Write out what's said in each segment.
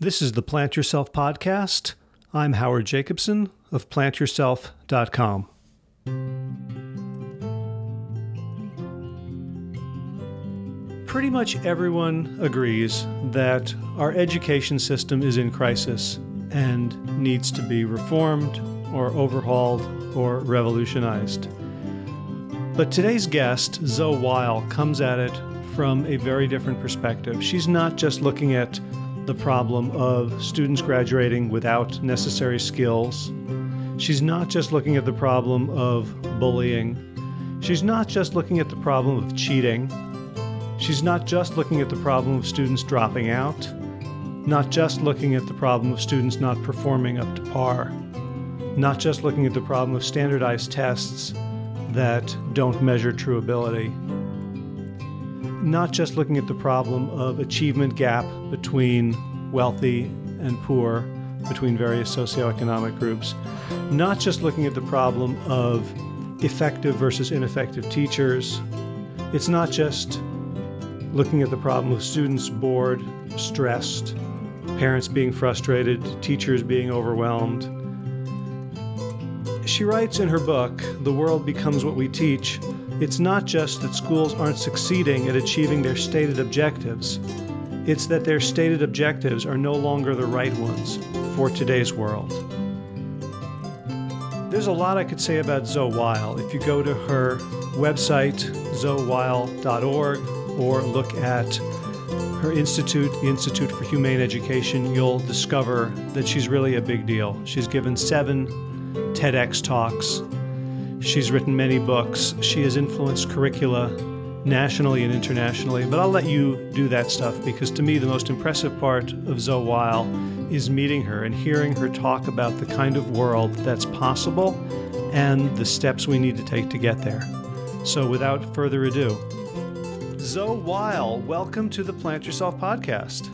This is the Plant Yourself Podcast. I'm Howard Jacobson of plantyourself.com. Pretty much everyone agrees that our education system is in crisis and needs to be reformed or overhauled or revolutionized. But today's guest, Zoe Weil, comes at it from a very different perspective. She's not just looking at the problem of students graduating without necessary skills. She's not just looking at the problem of bullying. She's not just looking at the problem of cheating. She's not just looking at the problem of students dropping out, not just looking at the problem of students not performing up to par, not just looking at the problem of standardized tests that don't measure true ability not just looking at the problem of achievement gap between wealthy and poor, between various socioeconomic groups, not just looking at the problem of effective versus ineffective teachers. It's not just looking at the problem of students bored, stressed, parents being frustrated, teachers being overwhelmed. She writes in her book, The World Becomes What We Teach, it's not just that schools aren't succeeding at achieving their stated objectives, it's that their stated objectives are no longer the right ones for today's world. There's a lot I could say about Zoe Weil. If you go to her website, zoeweil.org, or look at her institute, the Institute for Humane Education, you'll discover that she's really a big deal. She's given seven TEDx talks She's written many books. She has influenced curricula nationally and internationally. But I'll let you do that stuff because to me, the most impressive part of Zoe Weil is meeting her and hearing her talk about the kind of world that's possible and the steps we need to take to get there. So without further ado, Zoe Weil, welcome to the Plant Yourself podcast.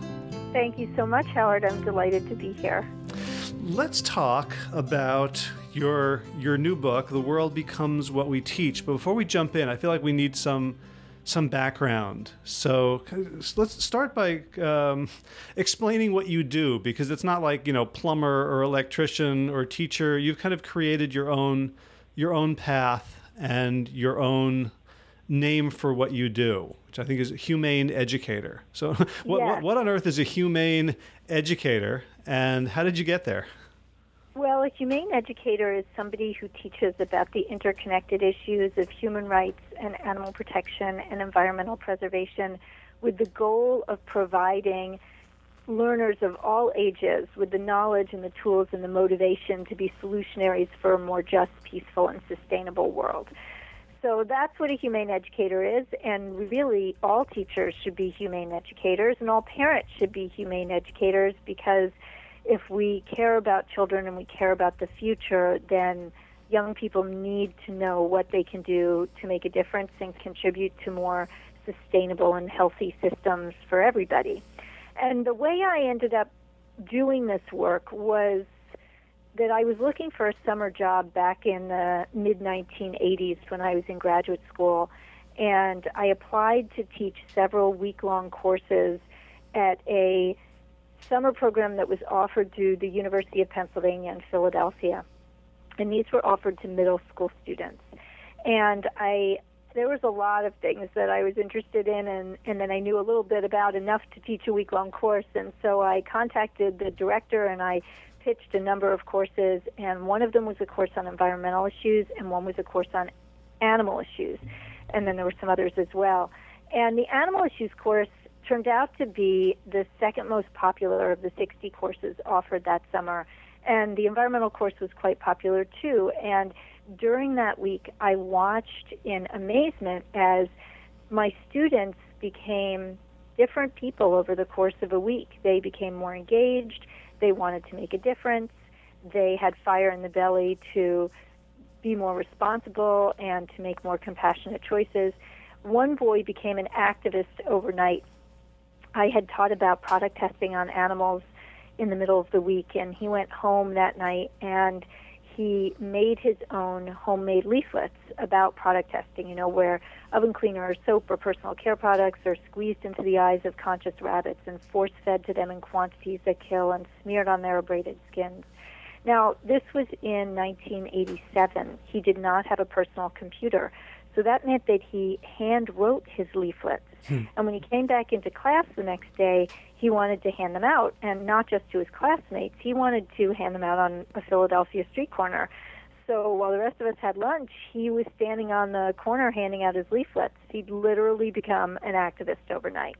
Thank you so much, Howard. I'm delighted to be here. Let's talk about your your new book, "The World Becomes What We Teach." But before we jump in, I feel like we need some some background. So let's start by um, explaining what you do, because it's not like you know plumber or electrician or teacher. You've kind of created your own your own path and your own name for what you do, which I think is humane educator. So, what, yes. what, what on earth is a humane educator, and how did you get there? Well, a humane educator is somebody who teaches about the interconnected issues of human rights and animal protection and environmental preservation with the goal of providing learners of all ages with the knowledge and the tools and the motivation to be solutionaries for a more just, peaceful, and sustainable world. So that's what a humane educator is, and really all teachers should be humane educators, and all parents should be humane educators because if we care about children and we care about the future, then young people need to know what they can do to make a difference and contribute to more sustainable and healthy systems for everybody. And the way I ended up doing this work was that I was looking for a summer job back in the mid 1980s when I was in graduate school, and I applied to teach several week long courses at a summer program that was offered through the University of Pennsylvania in Philadelphia. And these were offered to middle school students. And I there was a lot of things that I was interested in and, and then I knew a little bit about enough to teach a week long course and so I contacted the director and I pitched a number of courses and one of them was a course on environmental issues and one was a course on animal issues and then there were some others as well. And the animal issues course turned out to be the second most popular of the 60 courses offered that summer. And the environmental course was quite popular too. And during that week, I watched in amazement as my students became different people over the course of a week. They became more engaged, they wanted to make a difference, they had fire in the belly to be more responsible and to make more compassionate choices. One boy became an activist overnight I had taught about product testing on animals in the middle of the week, and he went home that night and he made his own homemade leaflets about product testing, you know, where oven cleaner or soap or personal care products are squeezed into the eyes of conscious rabbits and force fed to them in quantities that kill and smeared on their abraded skins. Now, this was in 1987. He did not have a personal computer. So that meant that he hand wrote his leaflets. Hmm. And when he came back into class the next day, he wanted to hand them out, and not just to his classmates. He wanted to hand them out on a Philadelphia street corner. So while the rest of us had lunch, he was standing on the corner handing out his leaflets. He'd literally become an activist overnight.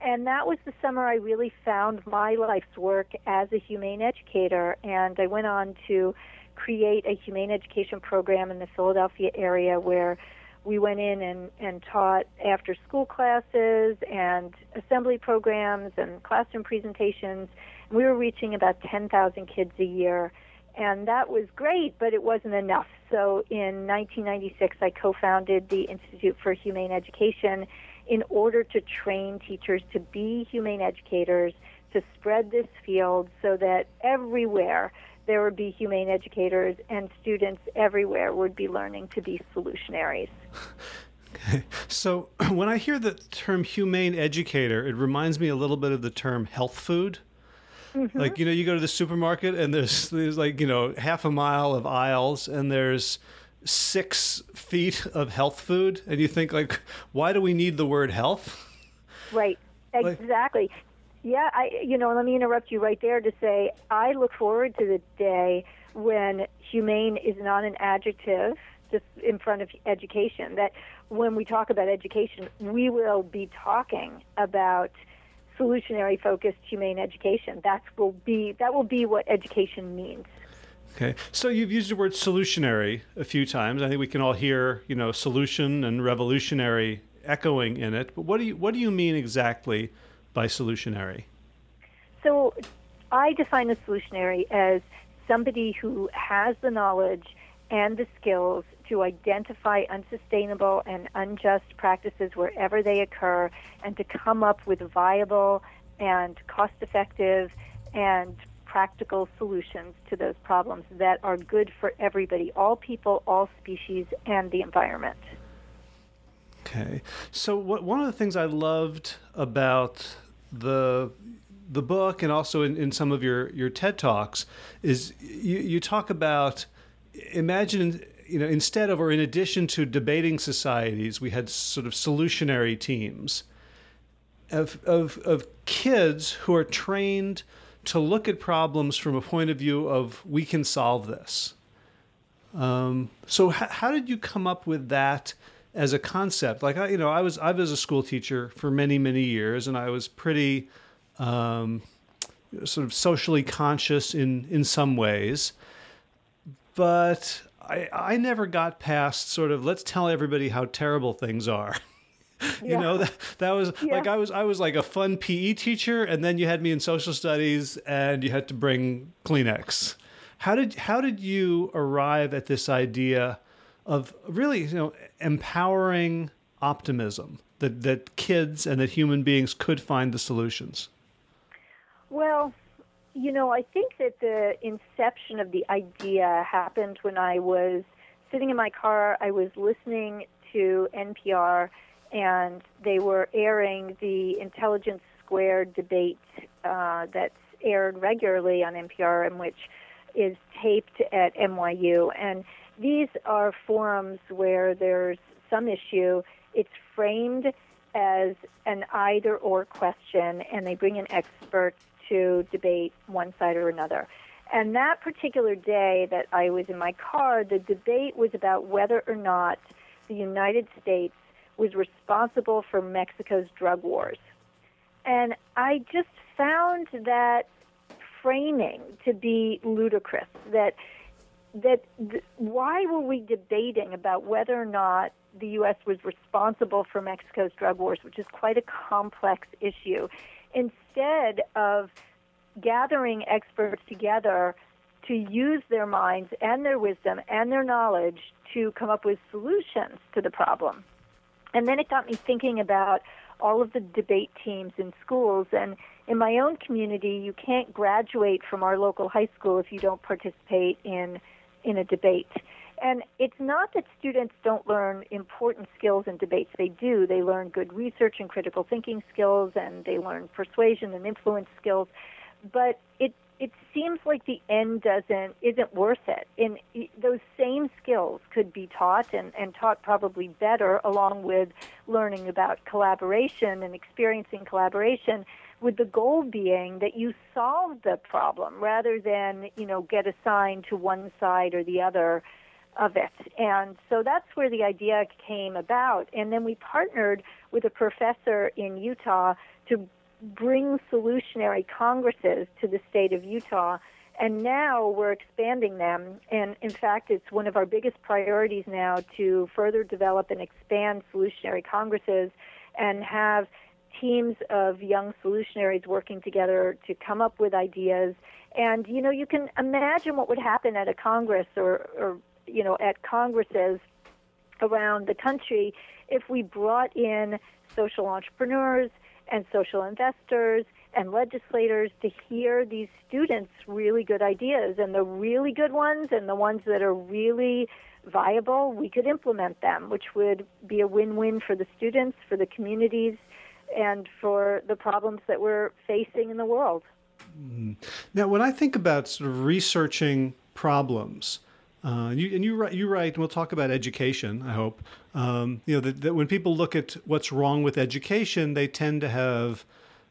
And that was the summer I really found my life's work as a humane educator. And I went on to create a humane education program in the Philadelphia area where we went in and, and taught after school classes and assembly programs and classroom presentations. And we were reaching about 10,000 kids a year. And that was great, but it wasn't enough. So in 1996, I co founded the Institute for Humane Education in order to train teachers to be humane educators, to spread this field so that everywhere there would be humane educators and students everywhere would be learning to be solutionaries. Okay. So when I hear the term humane educator, it reminds me a little bit of the term health food. Mm-hmm. Like, you know, you go to the supermarket and there's there's like, you know, half a mile of aisles and there's six feet of health food and you think like, why do we need the word health? Right. Exactly. Like, yeah, I you know, let me interrupt you right there to say I look forward to the day when humane is not an adjective just in front of education. That when we talk about education, we will be talking about solutionary focused humane education. That will be that will be what education means. Okay, so you've used the word solutionary a few times. I think we can all hear, you know, solution and revolutionary echoing in it. But what do you what do you mean exactly by solutionary? So I define a solutionary as somebody who has the knowledge and the skills to identify unsustainable and unjust practices wherever they occur and to come up with viable and cost effective and practical solutions to those problems that are good for everybody, all people, all species, and the environment. Okay. So, what, one of the things I loved about the the book and also in, in some of your, your TED talks is you, you talk about imagine you know instead of or in addition to debating societies we had sort of solutionary teams of, of, of kids who are trained to look at problems from a point of view of we can solve this. Um, so h- how did you come up with that as a concept. Like I, you know, I was I was a school teacher for many many years, and I was pretty um, sort of socially conscious in in some ways, but I I never got past sort of let's tell everybody how terrible things are. you yeah. know that that was yeah. like I was I was like a fun PE teacher, and then you had me in social studies, and you had to bring Kleenex. How did how did you arrive at this idea? Of really, you know, empowering optimism that, that kids and that human beings could find the solutions? Well, you know, I think that the inception of the idea happened when I was sitting in my car. I was listening to NPR, and they were airing the Intelligence Squared debate uh, that's aired regularly on NPR, and which is taped at NYU. And these are forums where there's some issue. It's framed as an either or question, and they bring in experts to debate one side or another. And that particular day that I was in my car, the debate was about whether or not the United States was responsible for Mexico's drug wars. And I just found that framing to be ludicrous that that th- why were we debating about whether or not the U.S. was responsible for Mexico's drug wars, which is quite a complex issue, instead of gathering experts together to use their minds and their wisdom and their knowledge to come up with solutions to the problem. And then it got me thinking about all of the debate teams in schools. And in my own community, you can't graduate from our local high school if you don't participate in in a debate. And it's not that students don't learn important skills in debates. They do. They learn good research and critical thinking skills, and they learn persuasion and influence skills. But it it seems like the end doesn't isn't worth it. And those same skills could be taught and, and taught probably better, along with learning about collaboration and experiencing collaboration, with the goal being that you solve the problem rather than you know get assigned to one side or the other of it. And so that's where the idea came about. And then we partnered with a professor in Utah to bring solutionary congresses to the state of Utah. And now we're expanding them. And in fact, it's one of our biggest priorities now to further develop and expand solutionary congresses and have teams of young solutionaries working together to come up with ideas. And, you know, you can imagine what would happen at a Congress or, or you know, at Congresses around the country if we brought in social entrepreneurs, and social investors and legislators to hear these students' really good ideas. And the really good ones and the ones that are really viable, we could implement them, which would be a win win for the students, for the communities, and for the problems that we're facing in the world. Mm-hmm. Now, when I think about sort of researching problems, uh, you, and you write, you write, and we'll talk about education. I hope um, you know that, that when people look at what's wrong with education, they tend to have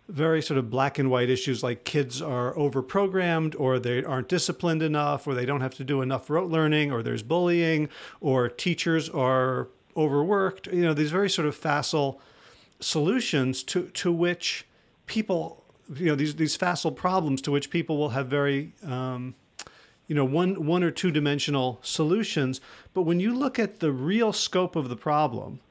very sort of black and white issues like kids are overprogrammed or they aren't disciplined enough or they don't have to do enough rote learning or there's bullying or teachers are overworked you know these very sort of facile solutions to to which people you know these these facile problems to which people will have very um, you know one one or two dimensional solutions. But when you look at the real scope of the problem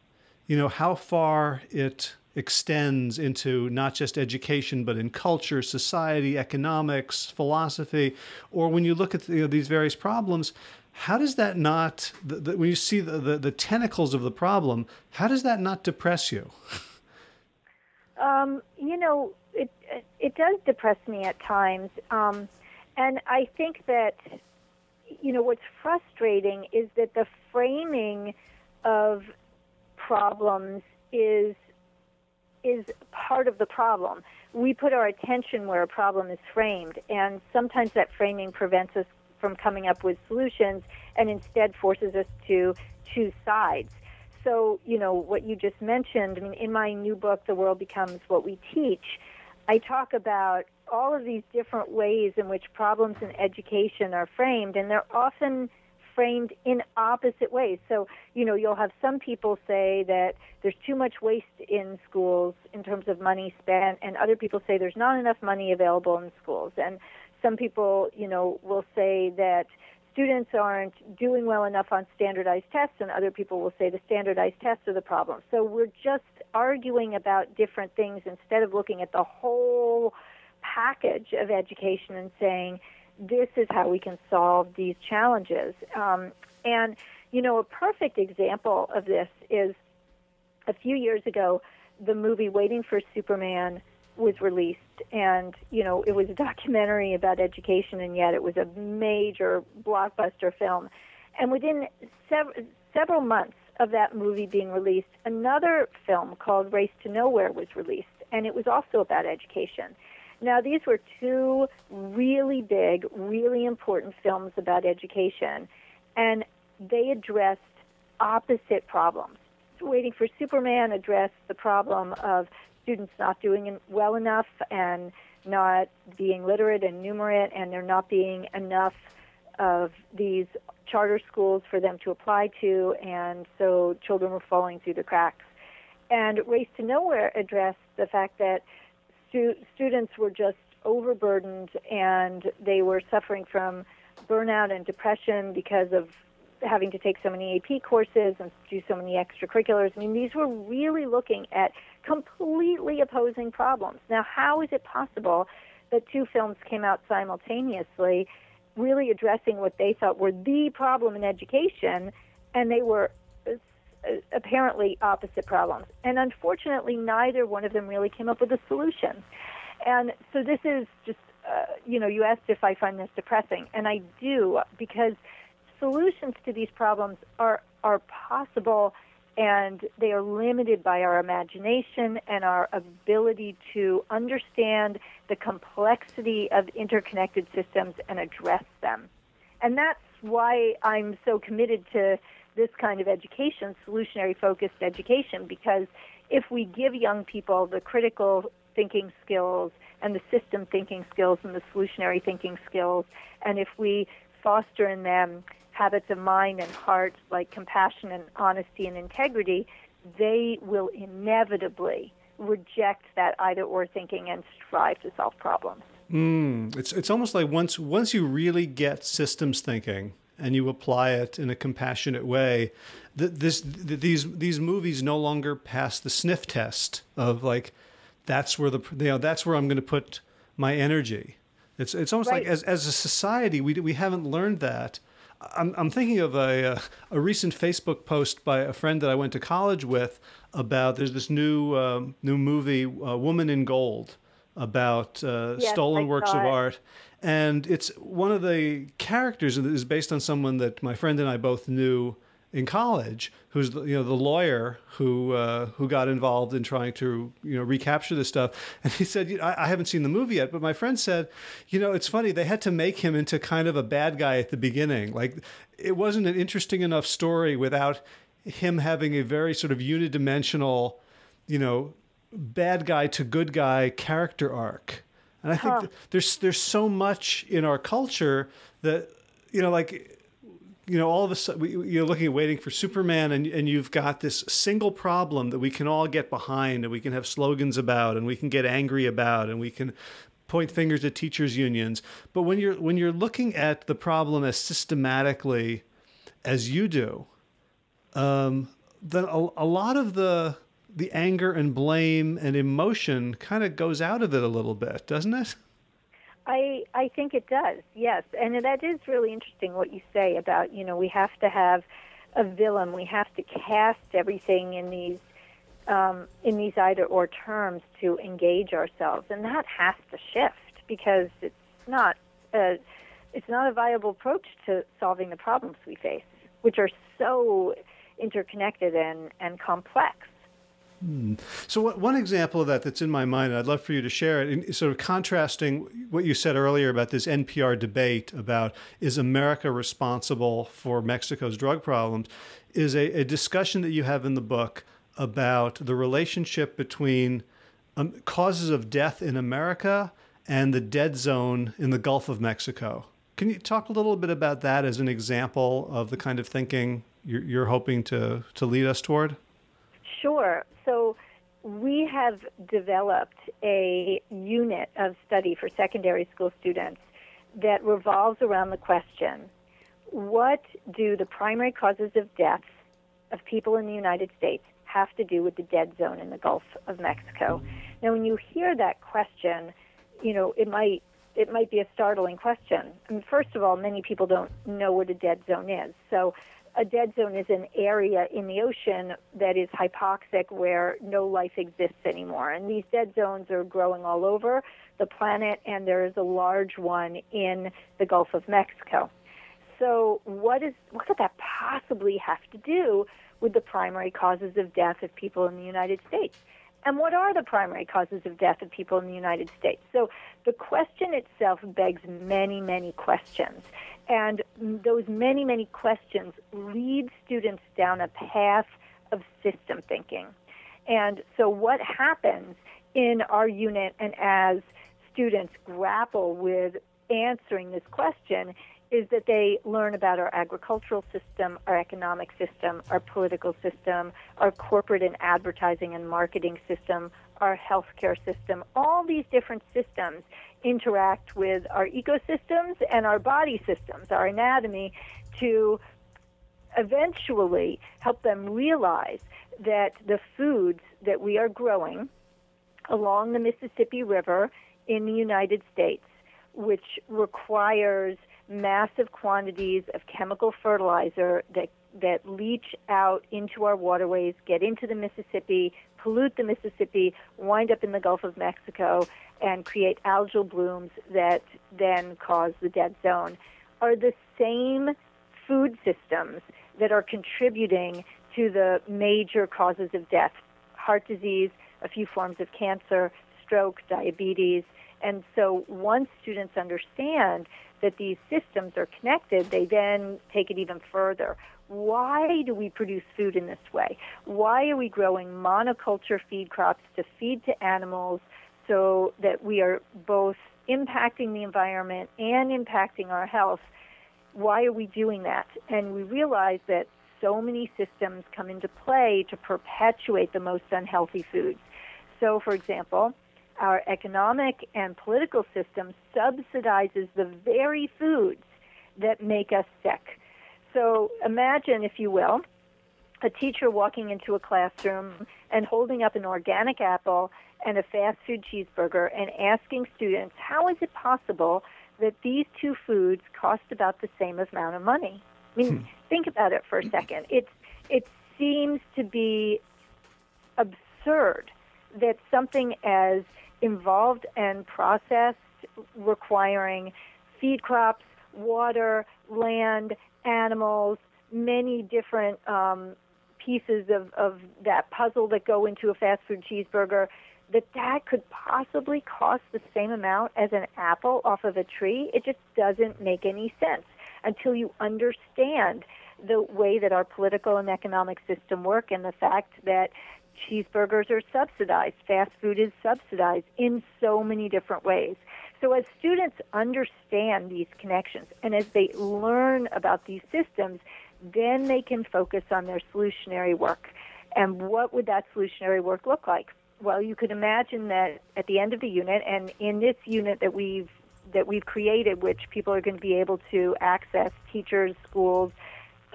you know how far it extends into not just education but in culture society economics philosophy or when you look at you know, these various problems how does that not the, the, when you see the, the, the, tentacles of the problem how does that not depress you um, you know it, it does depress me at times um, and I think that, you know, what's frustrating is that the framing of problems is is part of the problem. We put our attention where a problem is framed, and sometimes that framing prevents us from coming up with solutions and instead forces us to choose sides. So, you know, what you just mentioned, I mean, in my new book, The World Becomes What We Teach, I talk about all of these different ways in which problems in education are framed, and they're often framed in opposite ways. So, you know, you'll have some people say that there's too much waste in schools in terms of money spent, and other people say there's not enough money available in schools. And some people, you know, will say that students aren't doing well enough on standardized tests, and other people will say the standardized tests are the problem. So we're just arguing about different things instead of looking at the whole package of education and saying, this is how we can solve these challenges. Um, and, you know, a perfect example of this is a few years ago, the movie Waiting for Superman was released. And, you know, it was a documentary about education, and yet it was a major blockbuster film. And within sev- several months of that movie being released, another film called Race to Nowhere was released, and it was also about education. Now, these were two really big, really important films about education, and they addressed opposite problems. Waiting for Superman addressed the problem of students not doing well enough and not being literate and numerate, and there not being enough of these charter schools for them to apply to, and so children were falling through the cracks. And Race to Nowhere addressed the fact that stu- students were just overburdened and they were suffering from burnout and depression because of having to take so many AP courses and do so many extracurriculars. I mean, these were really looking at completely opposing problems. Now, how is it possible that two films came out simultaneously, really addressing what they thought were the problem in education, and they were uh, apparently opposite problems. And unfortunately, neither one of them really came up with a solution. And so this is just, uh, you know, you asked if I find this depressing, and I do because solutions to these problems are are possible and they are limited by our imagination and our ability to understand the complexity of interconnected systems and address them. And that's why I'm so committed to this kind of education, solutionary focused education, because if we give young people the critical thinking skills and the system thinking skills and the solutionary thinking skills, and if we foster in them habits of mind and heart like compassion and honesty and integrity, they will inevitably reject that either or thinking and strive to solve problems. Mm, it's it's almost like once once you really get systems thinking and you apply it in a compassionate way, th- this th- these these movies no longer pass the sniff test of like that's where the you know that's where I'm going to put my energy. It's it's almost right. like as as a society we we haven't learned that. I'm I'm thinking of a a recent Facebook post by a friend that I went to college with about there's this new um, new movie uh, Woman in Gold about uh, yes, stolen I works of art. And it's one of the characters is based on someone that my friend and I both knew in college, who's you know the lawyer who uh, who got involved in trying to you know recapture this stuff. And he said, I, I haven't seen the movie yet, but my friend said, you know, it's funny they had to make him into kind of a bad guy at the beginning. Like it wasn't an interesting enough story without him having a very sort of unidimensional, you know, bad guy to good guy character arc. And I think huh. there's there's so much in our culture that you know, like you know, all of a sudden you're looking at waiting for Superman, and and you've got this single problem that we can all get behind, and we can have slogans about, and we can get angry about, and we can point fingers at teachers unions. But when you're when you're looking at the problem as systematically as you do, um, then a, a lot of the the anger and blame and emotion kind of goes out of it a little bit, doesn't it? I I think it does. Yes, and that is really interesting what you say about you know we have to have a villain. We have to cast everything in these um, in these either or terms to engage ourselves, and that has to shift because it's not a it's not a viable approach to solving the problems we face, which are so interconnected and, and complex. Hmm. So, what, one example of that that's in my mind, and I'd love for you to share it, in, sort of contrasting what you said earlier about this NPR debate about is America responsible for Mexico's drug problems, is a, a discussion that you have in the book about the relationship between um, causes of death in America and the dead zone in the Gulf of Mexico. Can you talk a little bit about that as an example of the kind of thinking you're, you're hoping to, to lead us toward? Sure. So we have developed a unit of study for secondary school students that revolves around the question what do the primary causes of death of people in the United States have to do with the dead zone in the Gulf of Mexico? Now, when you hear that question, you know, it might it might be a startling question. I mean, first of all, many people don't know what a dead zone is. So a dead zone is an area in the ocean that is hypoxic where no life exists anymore. And these dead zones are growing all over the planet, and there is a large one in the Gulf of Mexico. So, what is what could that possibly have to do with the primary causes of death of people in the United States? And what are the primary causes of death of people in the United States? So the question itself begs many, many questions. And those many, many questions lead students down a path of system thinking. And so, what happens in our unit and as students grapple with answering this question is that they learn about our agricultural system, our economic system, our political system, our corporate and advertising and marketing system, our healthcare system. All these different systems interact with our ecosystems and our body systems, our anatomy, to eventually help them realize that the foods that we are growing along the Mississippi River in the United States, which requires massive quantities of chemical fertilizer that that leach out into our waterways, get into the Mississippi, pollute the Mississippi, wind up in the Gulf of Mexico, and create algal blooms that then cause the dead zone, are the same food systems that are contributing to the major causes of death heart disease, a few forms of cancer, stroke, diabetes. And so once students understand that these systems are connected, they then take it even further. Why do we produce food in this way? Why are we growing monoculture feed crops to feed to animals so that we are both impacting the environment and impacting our health? Why are we doing that? And we realize that so many systems come into play to perpetuate the most unhealthy foods. So, for example, our economic and political system subsidizes the very foods that make us sick. So imagine, if you will, a teacher walking into a classroom and holding up an organic apple and a fast food cheeseburger and asking students, how is it possible that these two foods cost about the same amount of money? I mean, hmm. think about it for a second. It's, it seems to be absurd that something as involved and processed, requiring feed crops, water, land, animals, many different um, pieces of, of that puzzle that go into a fast food cheeseburger, that that could possibly cost the same amount as an apple off of a tree. It just doesn't make any sense until you understand the way that our political and economic system work and the fact that cheeseburgers are subsidized, fast food is subsidized in so many different ways. So as students understand these connections and as they learn about these systems, then they can focus on their solutionary work. And what would that solutionary work look like? Well, you could imagine that at the end of the unit, and in this unit that we've that we've created, which people are going to be able to access, teachers, schools,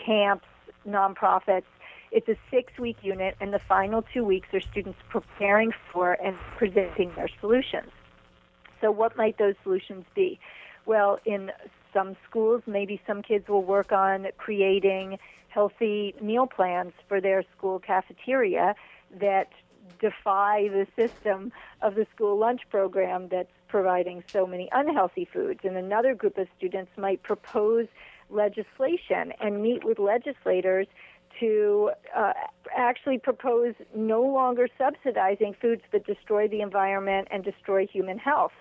camps, nonprofits, it's a six week unit, and the final two weeks are students preparing for and presenting their solutions. So, what might those solutions be? Well, in some schools, maybe some kids will work on creating healthy meal plans for their school cafeteria that defy the system of the school lunch program that's providing so many unhealthy foods. And another group of students might propose legislation and meet with legislators to uh, actually propose no longer subsidizing foods that destroy the environment and destroy human health.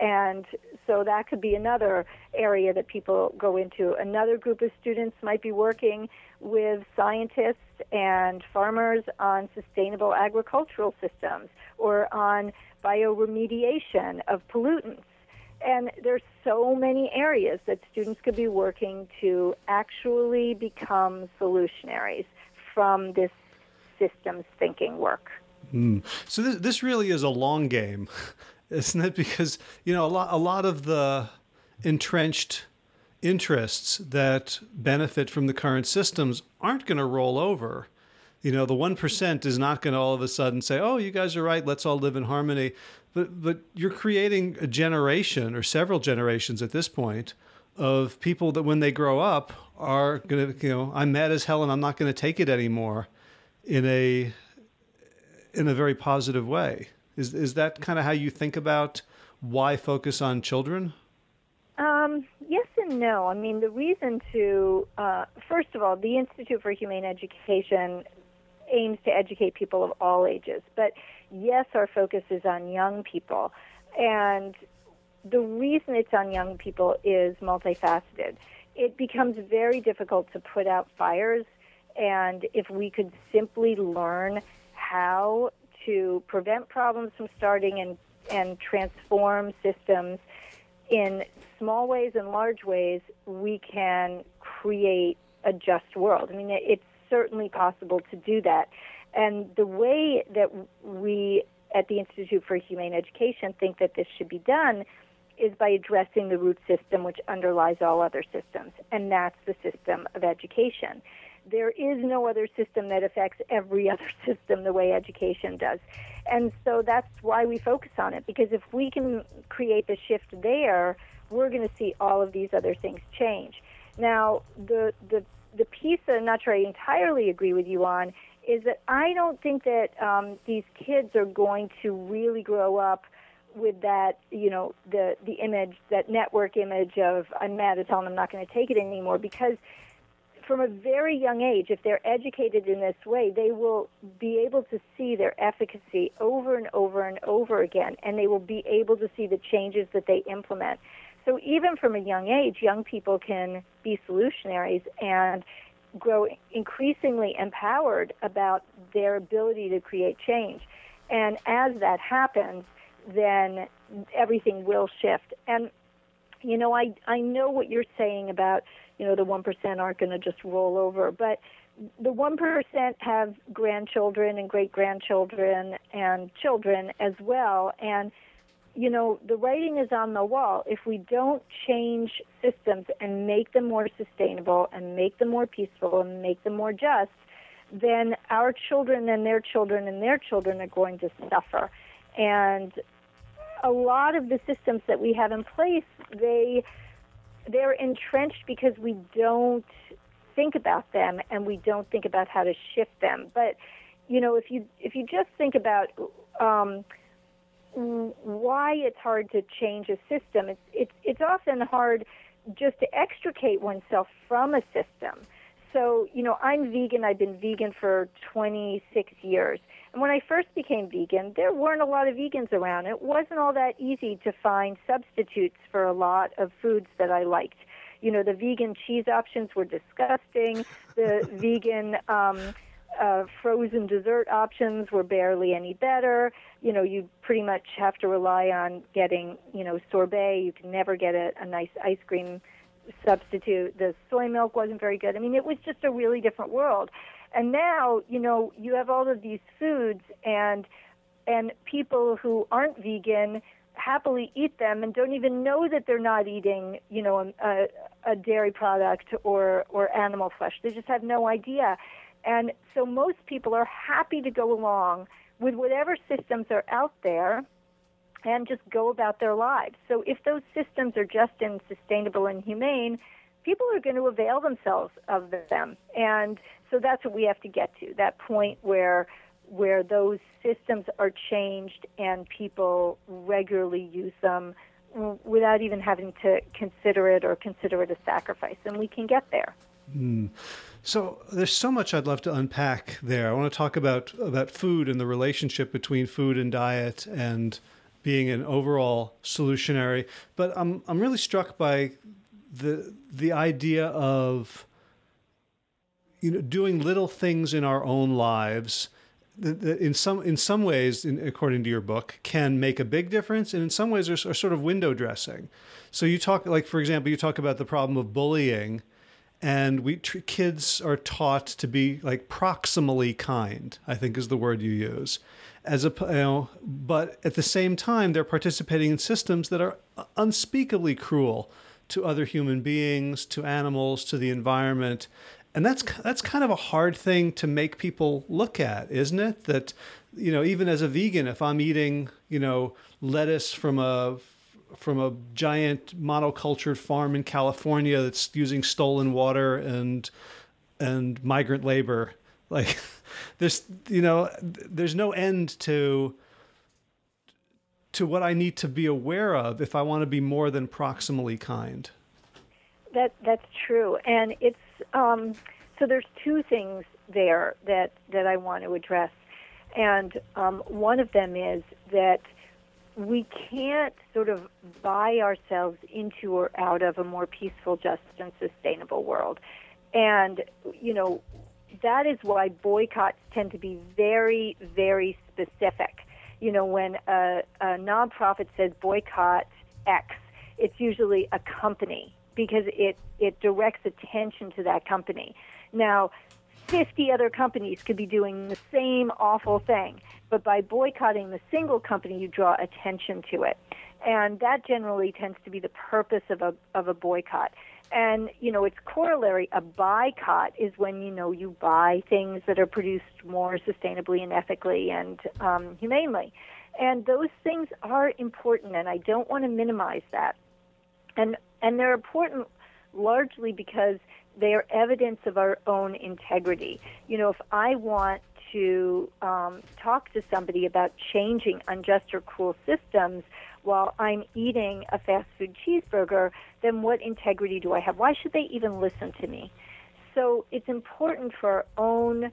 And so that could be another area that people go into. Another group of students might be working with scientists and farmers on sustainable agricultural systems or on bioremediation of pollutants. And there's so many areas that students could be working to actually become solutionaries from this systems thinking work. Mm. So this, this really is a long game, isn't it? Because you know a lot a lot of the entrenched interests that benefit from the current systems aren't going to roll over. You know, the one percent is not going to all of a sudden say, "Oh, you guys are right. Let's all live in harmony." But but you're creating a generation or several generations at this point of people that when they grow up are going to you know I'm mad as hell and I'm not going to take it anymore in a in a very positive way. Is is that kind of how you think about why focus on children? Um, yes and no. I mean, the reason to uh, first of all, the Institute for Humane Education aims to educate people of all ages, but yes, our focus is on young people. And the reason it's on young people is multifaceted. It becomes very difficult to put out fires, and if we could simply learn how to prevent problems from starting and, and transform systems in small ways and large ways, we can create a just world. I mean, it's certainly possible to do that. And the way that we at the Institute for Humane Education think that this should be done is by addressing the root system which underlies all other systems, and that's the system of education. There is no other system that affects every other system the way education does. And so that's why we focus on it, because if we can create the shift there, we're going to see all of these other things change. Now, the, the, the piece that I'm not sure I entirely agree with you on is that I don't think that um, these kids are going to really grow up with that, you know, the the image, that network image of I'm mad at hell and I'm not going to take it anymore because from a very young age, if they're educated in this way, they will be able to see their efficacy over and over and over again, and they will be able to see the changes that they implement. So even from a young age, young people can be solutionaries and grow increasingly empowered about their ability to create change. And as that happens, then everything will shift. And you know, I I know what you're saying about you know the one percent aren't going to just roll over, but the one percent have grandchildren and great grandchildren and children as well, and you know the writing is on the wall. If we don't change systems and make them more sustainable and make them more peaceful and make them more just, then our children and their children and their children are going to suffer. And a lot of the systems that we have in place, they they're entrenched because we don't think about them and we don't think about how to shift them. But you know, if you if you just think about um, why it's hard to change a system, it's it's it's often hard just to extricate oneself from a system. So, you know, I'm vegan. I've been vegan for 26 years. And when I first became vegan, there weren't a lot of vegans around. It wasn't all that easy to find substitutes for a lot of foods that I liked. You know, the vegan cheese options were disgusting. The vegan um, uh, frozen dessert options were barely any better. You know, you pretty much have to rely on getting, you know, sorbet. You can never get a, a nice ice cream substitute. The soy milk wasn't very good. I mean, it was just a really different world. And now, you know, you have all of these foods and and people who aren't vegan happily eat them and don't even know that they're not eating, you know, a, a dairy product or or animal flesh. They just have no idea. And so most people are happy to go along with whatever systems are out there and just go about their lives. So if those systems are just and sustainable and humane, people are going to avail themselves of them. And so that's what we have to get to, that point where where those systems are changed and people regularly use them without even having to consider it or consider it a sacrifice. And we can get there. Mm. So there's so much I'd love to unpack there. I want to talk about about food and the relationship between food and diet and being an overall solutionary. But I'm I'm really struck by the the idea of you know doing little things in our own lives that in some in some ways in, according to your book can make a big difference and in some ways are, are sort of window dressing. So you talk like for example you talk about the problem of bullying and we kids are taught to be like proximally kind i think is the word you use as a you know, but at the same time they're participating in systems that are unspeakably cruel to other human beings, to animals, to the environment. And that's that's kind of a hard thing to make people look at, isn't it? That you know, even as a vegan, if I'm eating, you know, lettuce from a from a giant monocultured farm in California that's using stolen water and and migrant labor, like there's you know there's no end to to what I need to be aware of if I want to be more than proximally kind. That that's true, and it's um, so there's two things there that that I want to address, and um, one of them is that we can't sort of buy ourselves into or out of a more peaceful, just, and sustainable world, and you know that is why boycotts tend to be very, very specific. You know, when a, a nonprofit says boycott X, it's usually a company because it, it directs attention to that company. Now, 50 other companies could be doing the same awful thing, but by boycotting the single company, you draw attention to it. And that generally tends to be the purpose of a, of a boycott. And, you know, its corollary, a buycott, is when, you know, you buy things that are produced more sustainably and ethically and um, humanely. And those things are important, and I don't want to minimize that. And, and they're important largely because they are evidence of our own integrity. You know, if I want to um, talk to somebody about changing unjust or cruel systems, while I'm eating a fast food cheeseburger, then what integrity do I have? Why should they even listen to me? so it's important for our own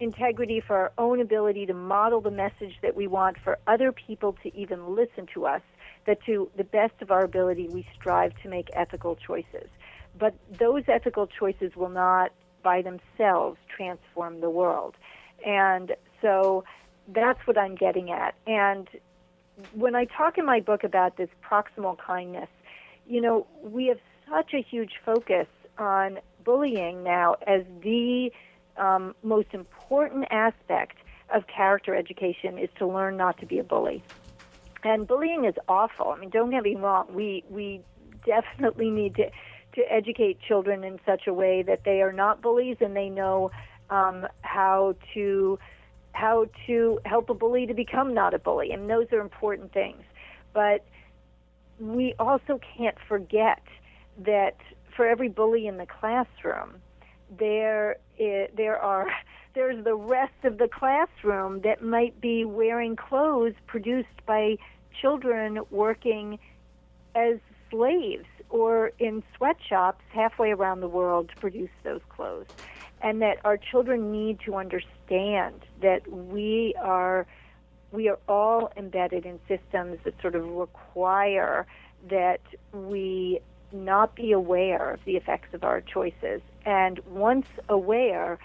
integrity, for our own ability to model the message that we want for other people to even listen to us, that to the best of our ability we strive to make ethical choices. But those ethical choices will not by themselves transform the world. And so that's what I'm getting at. And when I talk in my book about this proximal kindness, you know, we have such a huge focus on bullying now as the um, most important aspect of character education is to learn not to be a bully. And bullying is awful. I mean, don't get me wrong. We we definitely need to to educate children in such a way that they are not bullies and they know um, how to how to help a bully to become not a bully. And those are important things. But we also can't forget that for every bully in the classroom, there is, there are there's the rest of the classroom that might be wearing clothes produced by children working as slaves or in sweatshops halfway around the world to produce those clothes. And that our children need to understand that we are we are all embedded in systems that sort of require that we not be aware of the effects of our choices. And once aware,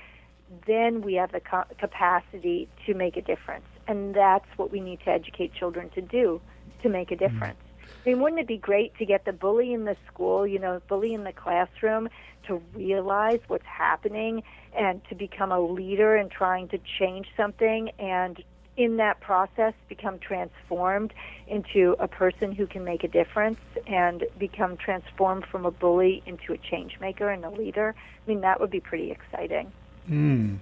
then we have the co- capacity to make a difference. And that's what we need to educate children to do to make a mm-hmm. difference. I mean, wouldn't it be great to get the bully in the school, you know, bully in the classroom to realize what's happening and to become a leader in trying to change something and in that process become transformed into a person who can make a difference and become transformed from a bully into a change maker and a leader. I mean, that would be pretty exciting. Mm.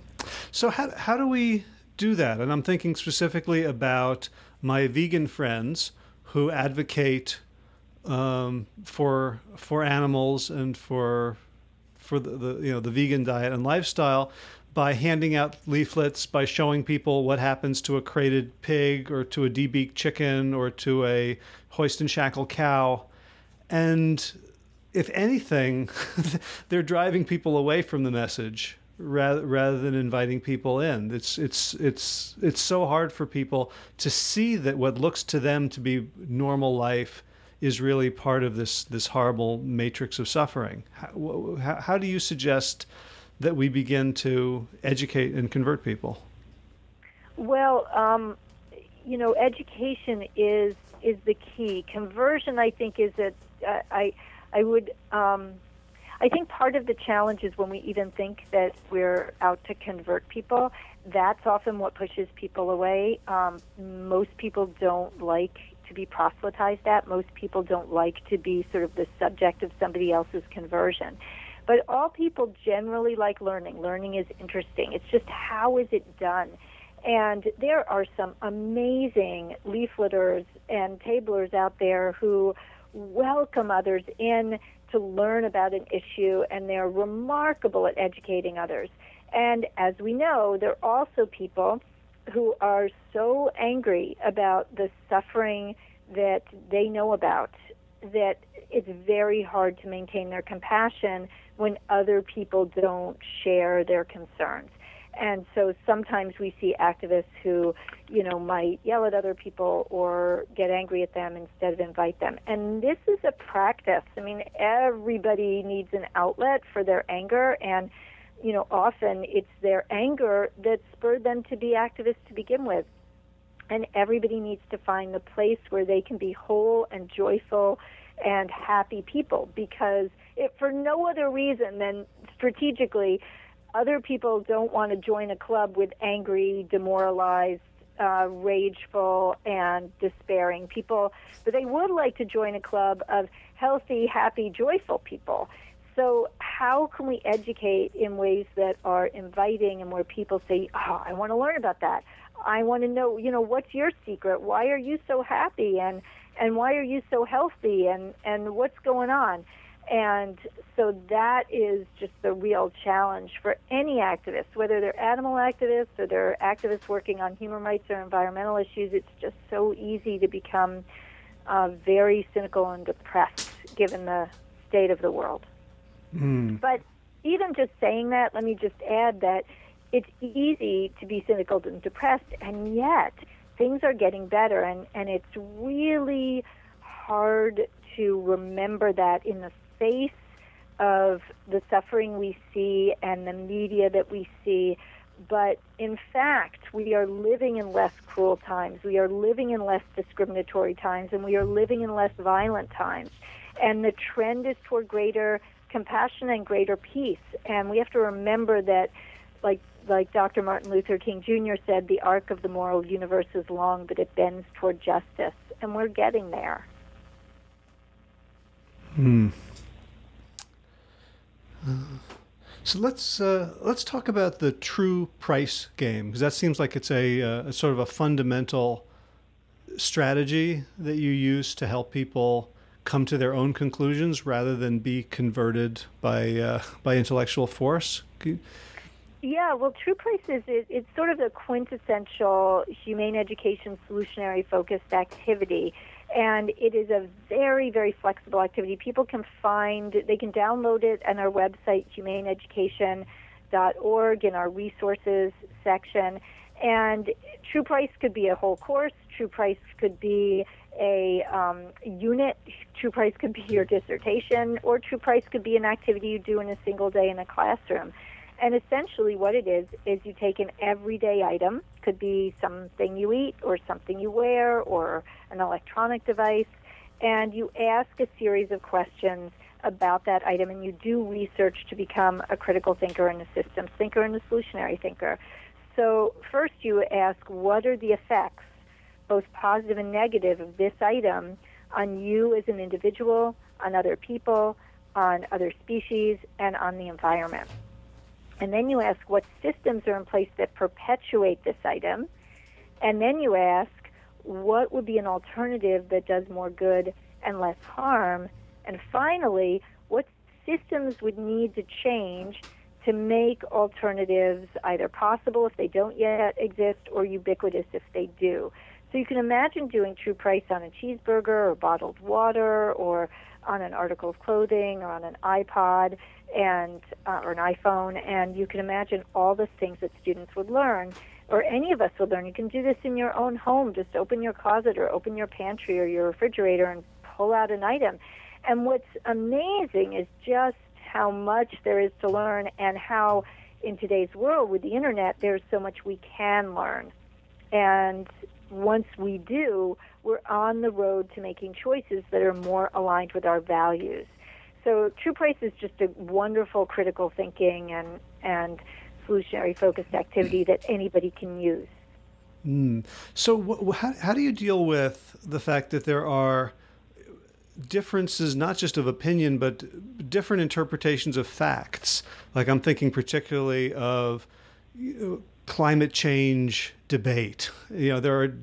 So, how, how do we do that? And I'm thinking specifically about my vegan friends who advocate um, for for animals and for for the, the you know the vegan diet and lifestyle by handing out leaflets, by showing people what happens to a crated pig or to a debeaked chicken or to a hoist and shackle cow. And if anything, they're driving people away from the message rather rather than inviting people in. It's it's it's it's so hard for people to see that what looks to them to be normal life is really part of this this horrible matrix of suffering. How, how, do you suggest that we begin to educate and convert people? Well, um, you know, education is is the key. Conversion, I think, is that uh, I I would. Um, I think part of the challenge is when we even think that we're out to convert people. That's often what pushes people away. Um, most people don't like to be proselytized at. Most people don't like to be sort of the subject of somebody else's conversion. But all people generally like learning. Learning is interesting. It's just how is it done? And there are some amazing leafleters and tablers out there who welcome others in to learn about an issue, and they're remarkable at educating others. And as we know, there are also people who are so angry about the suffering that they know about that it's very hard to maintain their compassion when other people don't share their concerns. And so sometimes we see activists who, you know, might yell at other people or get angry at them instead of invite them. And this is a practice. I mean, everybody needs an outlet for their anger and you know, often it's their anger that spurred them to be activists to begin with. And everybody needs to find the place where they can be whole and joyful and happy people because it, for no other reason than strategically other people don't want to join a club with angry, demoralized, uh, rageful, and despairing people, but they would like to join a club of healthy, happy, joyful people. So, how can we educate in ways that are inviting and where people say, "Oh, I want to learn about that. I want to know, you know, what's your secret? Why are you so happy and and why are you so healthy and and what's going on?" And so that is just the real challenge for any activist, whether they're animal activists or they're activists working on human rights or environmental issues. It's just so easy to become uh, very cynical and depressed given the state of the world. Mm. But even just saying that, let me just add that it's easy to be cynical and depressed, and yet things are getting better, and, and it's really hard to remember that in the face of the suffering we see and the media that we see. But in fact, we are living in less cruel times. We are living in less discriminatory times, and we are living in less violent times. And the trend is toward greater compassion and greater peace. And we have to remember that, like like Dr. Martin Luther King Jr. said, the arc of the moral universe is long, but it bends toward justice, and we're getting there. Hmm. So let's uh, let's talk about the true price game because that seems like it's a, uh, a, sort of a fundamental strategy that you use to help people come to their own conclusions rather than be converted by uh, by intellectual force. Yeah, well, True Price is it, it's sort of a quintessential humane education solutionary focused activity, and it is a very very flexible activity. People can find they can download it on our website humaneeducation.org in our resources section. And True Price could be a whole course. True Price could be a um, unit. True Price could be your dissertation, or True Price could be an activity you do in a single day in a classroom. And essentially, what it is is you take an everyday item, could be something you eat, or something you wear, or an electronic device, and you ask a series of questions about that item, and you do research to become a critical thinker and a systems thinker and a solutionary thinker. So, first, you ask what are the effects, both positive and negative, of this item on you as an individual, on other people, on other species, and on the environment. And then you ask what systems are in place that perpetuate this item. And then you ask what would be an alternative that does more good and less harm. And finally, what systems would need to change to make alternatives either possible if they don't yet exist or ubiquitous if they do. So you can imagine doing true price on a cheeseburger or bottled water or on an article of clothing or on an iPod and uh, or an iPhone, and you can imagine all the things that students would learn, or any of us would learn. You can do this in your own home. Just open your closet or open your pantry or your refrigerator and pull out an item. And what's amazing is just how much there is to learn, and how in today's world with the internet, there's so much we can learn. And once we do, we're on the road to making choices that are more aligned with our values. So True Price is just a wonderful critical thinking and and solutionary focused activity that anybody can use. Mm. So wh- how, how do you deal with the fact that there are differences not just of opinion but different interpretations of facts like i'm thinking particularly of you know, climate change debate you know there are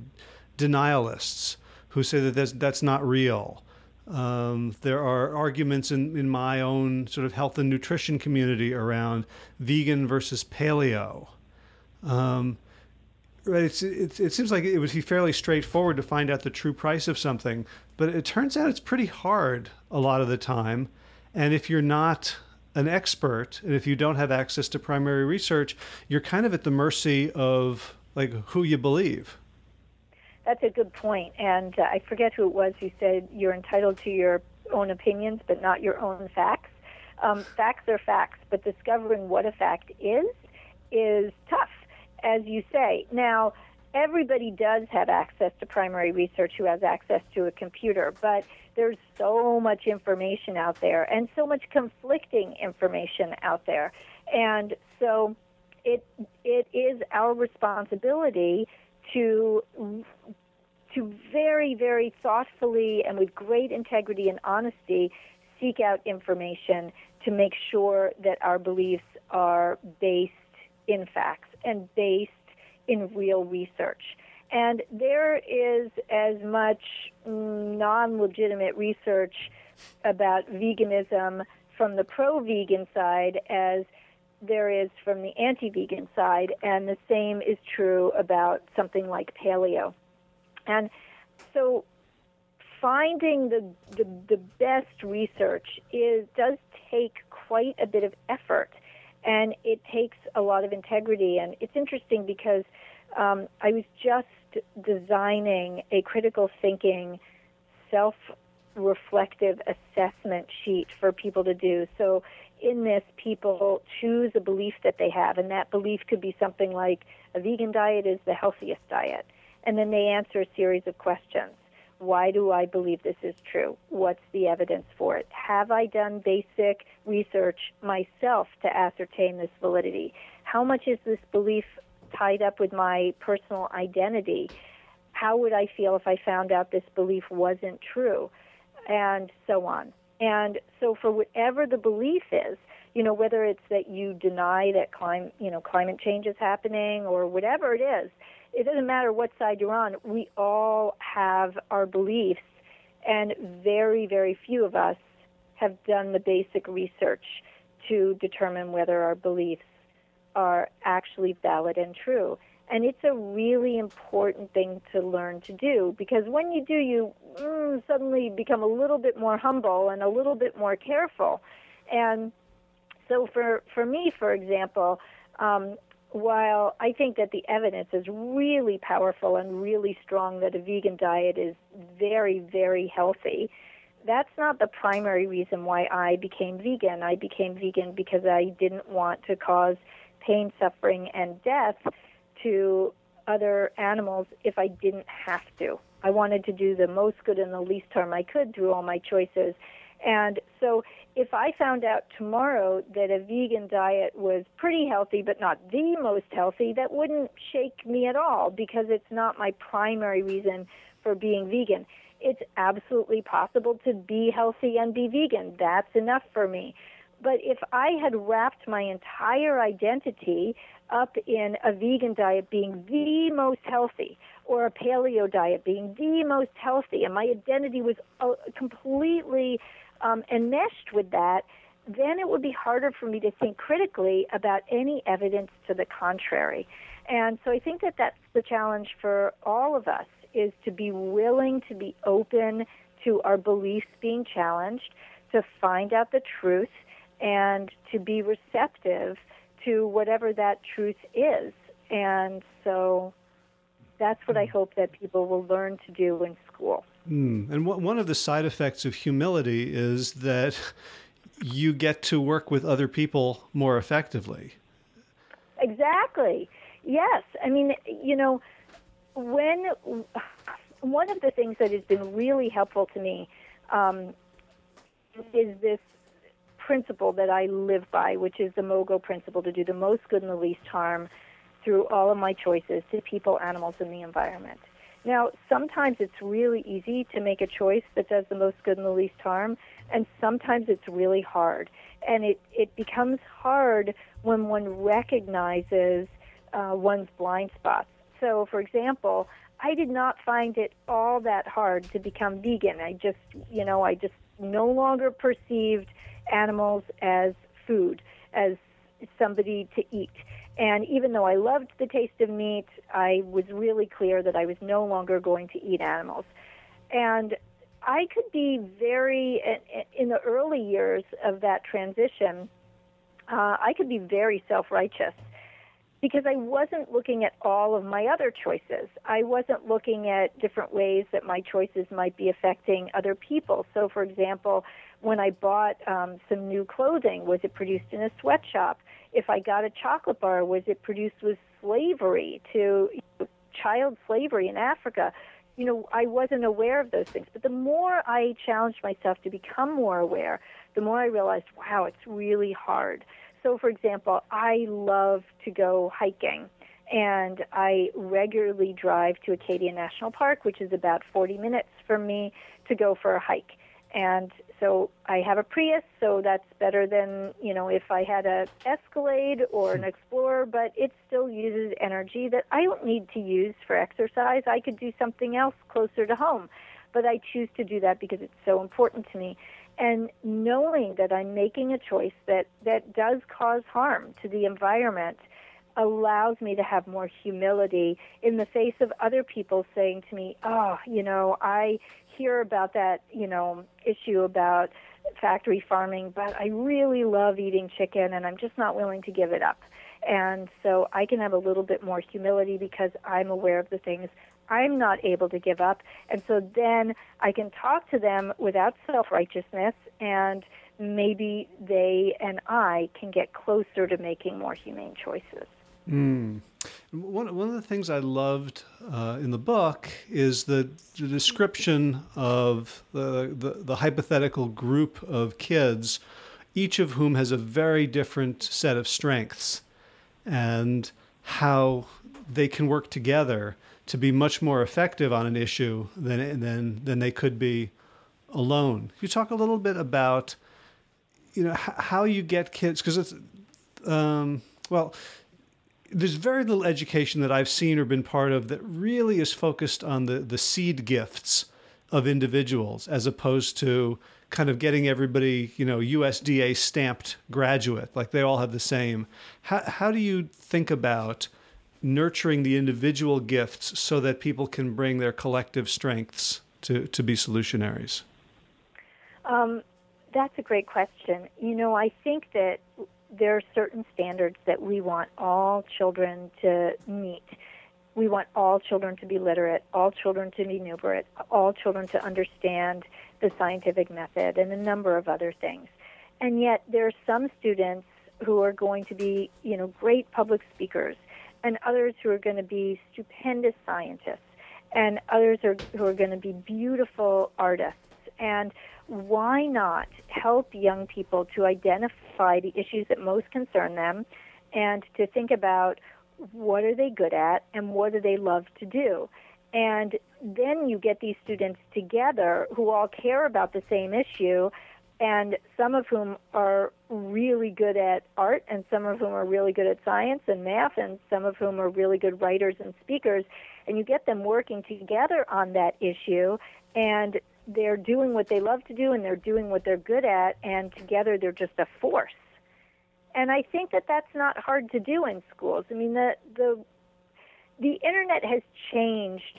denialists who say that that's, that's not real um, there are arguments in, in my own sort of health and nutrition community around vegan versus paleo. Um, right, it's, it, it seems like it would be fairly straightforward to find out the true price of something, but it turns out it's pretty hard a lot of the time. And if you're not an expert and if you don't have access to primary research, you're kind of at the mercy of like who you believe. That's a good point. And uh, I forget who it was who said you're entitled to your own opinions, but not your own facts. Um, facts are facts, but discovering what a fact is is tough, as you say. Now, everybody does have access to primary research who has access to a computer, but there's so much information out there and so much conflicting information out there. And so it it is our responsibility to to very very thoughtfully and with great integrity and honesty seek out information to make sure that our beliefs are based in facts and based in real research. And there is as much non legitimate research about veganism from the pro vegan side as there is from the anti vegan side, and the same is true about something like paleo. And so finding the, the, the best research is does take quite a bit of effort, and it takes a lot of integrity. And it's interesting because um, I was just designing a critical thinking, self reflective assessment sheet for people to do. So in this, people choose a belief that they have, and that belief could be something like a vegan diet is the healthiest diet. And then they answer a series of questions. Why do I believe this is true? What's the evidence for it? Have I done basic research myself to ascertain this validity? How much is this belief tied up with my personal identity? How would I feel if I found out this belief wasn't true? And so on. And so, for whatever the belief is, you know, whether it's that you deny that climate, you know, climate change is happening or whatever it is, it doesn't matter what side you're on. We all have our beliefs, and very, very few of us have done the basic research to determine whether our beliefs are actually valid and true. And it's a really important thing to learn to do because when you do, you mm, suddenly become a little bit more humble and a little bit more careful. And so, for, for me, for example, um, while I think that the evidence is really powerful and really strong that a vegan diet is very, very healthy, that's not the primary reason why I became vegan. I became vegan because I didn't want to cause pain, suffering, and death to other animals if I didn't have to. I wanted to do the most good and the least harm I could through all my choices. And so if I found out tomorrow that a vegan diet was pretty healthy but not the most healthy, that wouldn't shake me at all because it's not my primary reason for being vegan. It's absolutely possible to be healthy and be vegan. That's enough for me. But if I had wrapped my entire identity up in a vegan diet being the most healthy or a paleo diet being the most healthy, and my identity was uh, completely um, enmeshed with that, then it would be harder for me to think critically about any evidence to the contrary. And so I think that that's the challenge for all of us is to be willing to be open to our beliefs being challenged, to find out the truth, and to be receptive to whatever that truth is. And so that's what I hope that people will learn to do in school. Mm. And one of the side effects of humility is that you get to work with other people more effectively. Exactly. Yes. I mean, you know, when one of the things that has been really helpful to me um, is this principle that I live by, which is the MOGO principle to do the most good and the least harm through all of my choices to people, animals, and the environment. Now, sometimes it's really easy to make a choice that does the most good and the least harm, and sometimes it's really hard. And it, it becomes hard when one recognizes uh, one's blind spots. So, for example, I did not find it all that hard to become vegan. I just, you know, I just no longer perceived animals as food, as somebody to eat. And even though I loved the taste of meat, I was really clear that I was no longer going to eat animals. And I could be very, in the early years of that transition, uh, I could be very self righteous because I wasn't looking at all of my other choices. I wasn't looking at different ways that my choices might be affecting other people. So, for example, when I bought um, some new clothing, was it produced in a sweatshop? If I got a chocolate bar, was it produced with slavery to you know, child slavery in Africa? You know, I wasn't aware of those things. But the more I challenged myself to become more aware, the more I realized, wow, it's really hard. So, for example, I love to go hiking and I regularly drive to Acadia National Park, which is about 40 minutes from me, to go for a hike. And so I have a Prius, so that's better than, you know, if I had a Escalade or an. Explorer, but it still uses energy that I don't need to use for exercise. I could do something else closer to home. But I choose to do that because it's so important to me. And knowing that I'm making a choice that, that does cause harm to the environment allows me to have more humility in the face of other people saying to me, oh, you know, I hear about that, you know, issue about factory farming, but I really love eating chicken and I'm just not willing to give it up. And so I can have a little bit more humility because I'm aware of the things I'm not able to give up. And so then I can talk to them without self righteousness, and maybe they and I can get closer to making more humane choices. Mm. One, one of the things I loved uh, in the book is the, the description of the, the, the, hypothetical group of kids, each of whom has a very different set of strengths, and how they can work together to be much more effective on an issue than, than, than they could be alone. Can you talk a little bit about you know how you get kids because it's um, well there's very little education that I've seen or been part of that really is focused on the, the seed gifts of individuals as opposed to kind of getting everybody, you know, USDA stamped graduate, like they all have the same. How, how do you think about nurturing the individual gifts so that people can bring their collective strengths to, to be solutionaries? Um, that's a great question. You know, I think that there are certain standards that we want all children to meet. We want all children to be literate, all children to be numerate, all children to understand the scientific method, and a number of other things. And yet, there are some students who are going to be, you know, great public speakers, and others who are going to be stupendous scientists, and others are, who are going to be beautiful artists. And why not help young people to identify the issues that most concern them and to think about what are they good at and what do they love to do and then you get these students together who all care about the same issue and some of whom are really good at art and some of whom are really good at science and math and some of whom are really good writers and speakers and you get them working together on that issue and they're doing what they love to do and they're doing what they're good at, and together they're just a force. And I think that that's not hard to do in schools. I mean, the the the internet has changed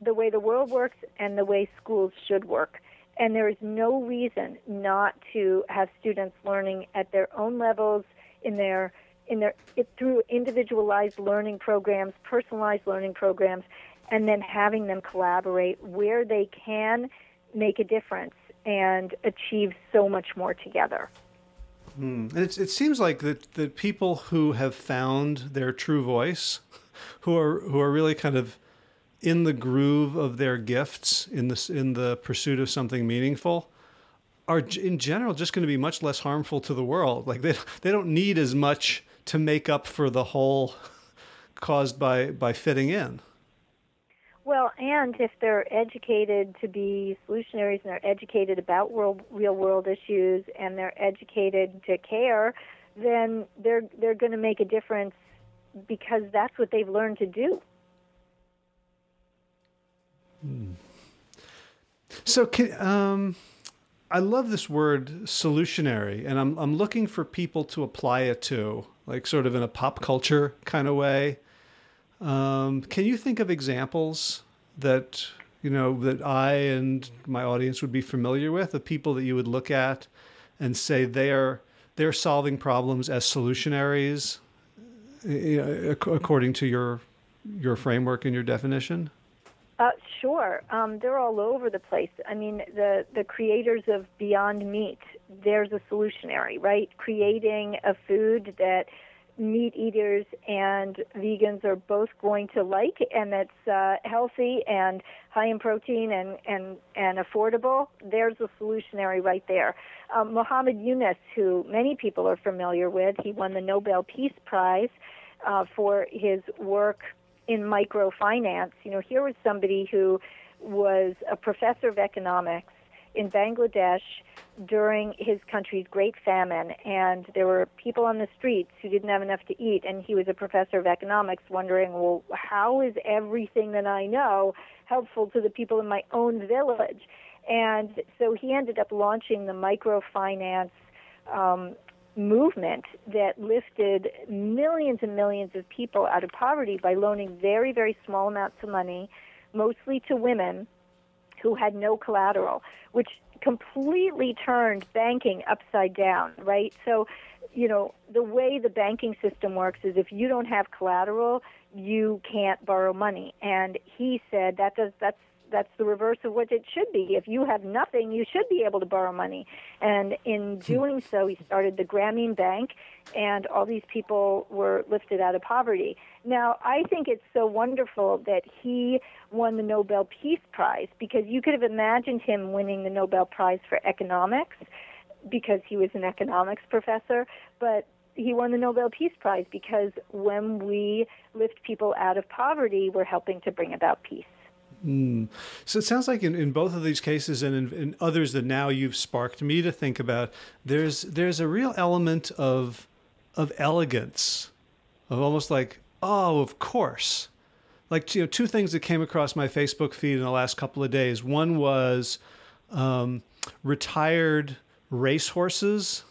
the way the world works and the way schools should work. And there is no reason not to have students learning at their own levels in their in their it, through individualized learning programs, personalized learning programs, and then having them collaborate where they can make a difference and achieve so much more together. Hmm. And it seems like that the people who have found their true voice, who are who are really kind of in the groove of their gifts in this in the pursuit of something meaningful, are in general just going to be much less harmful to the world. Like they they don't need as much to make up for the hole caused by by fitting in. Well, and if they're educated to be solutionaries and they're educated about world, real world issues and they're educated to care, then they're they're going to make a difference because that's what they've learned to do. So, um, I love this word solutionary, and I'm I'm looking for people to apply it to, like sort of in a pop culture kind of way. Um, can you think of examples that you know that I and my audience would be familiar with of people that you would look at and say they're they're solving problems as solutionaries according to your your framework and your definition? Uh, sure, um, they're all over the place. I mean, the the creators of Beyond Meat, there's a solutionary, right? Creating a food that meat eaters and vegans are both going to like, and that's uh, healthy and high in protein and, and, and affordable, there's a solutionary right there. Um, Muhammad Yunus, who many people are familiar with, he won the Nobel Peace Prize uh, for his work in microfinance. You know, here was somebody who was a professor of economics in Bangladesh during his country's great famine, and there were people on the streets who didn't have enough to eat, and he was a professor of economics wondering, well, how is everything that I know helpful to the people in my own village? And so he ended up launching the microfinance um, movement that lifted millions and millions of people out of poverty by loaning very, very small amounts of money, mostly to women who had no collateral, which completely turned banking upside down, right? So, you know, the way the banking system works is if you don't have collateral, you can't borrow money. And he said that does that's that's the reverse of what it should be. If you have nothing, you should be able to borrow money. And in hmm. doing so, he started the Grameen Bank, and all these people were lifted out of poverty. Now, I think it's so wonderful that he won the Nobel Peace Prize because you could have imagined him winning the Nobel Prize for economics because he was an economics professor, but he won the Nobel Peace Prize because when we lift people out of poverty, we're helping to bring about peace. Mm. So it sounds like in, in both of these cases and in, in, others that now you've sparked me to think about, there's there's a real element of of elegance, of almost like oh, of course. Like you know, two things that came across my Facebook feed in the last couple of days. One was um, retired racehorses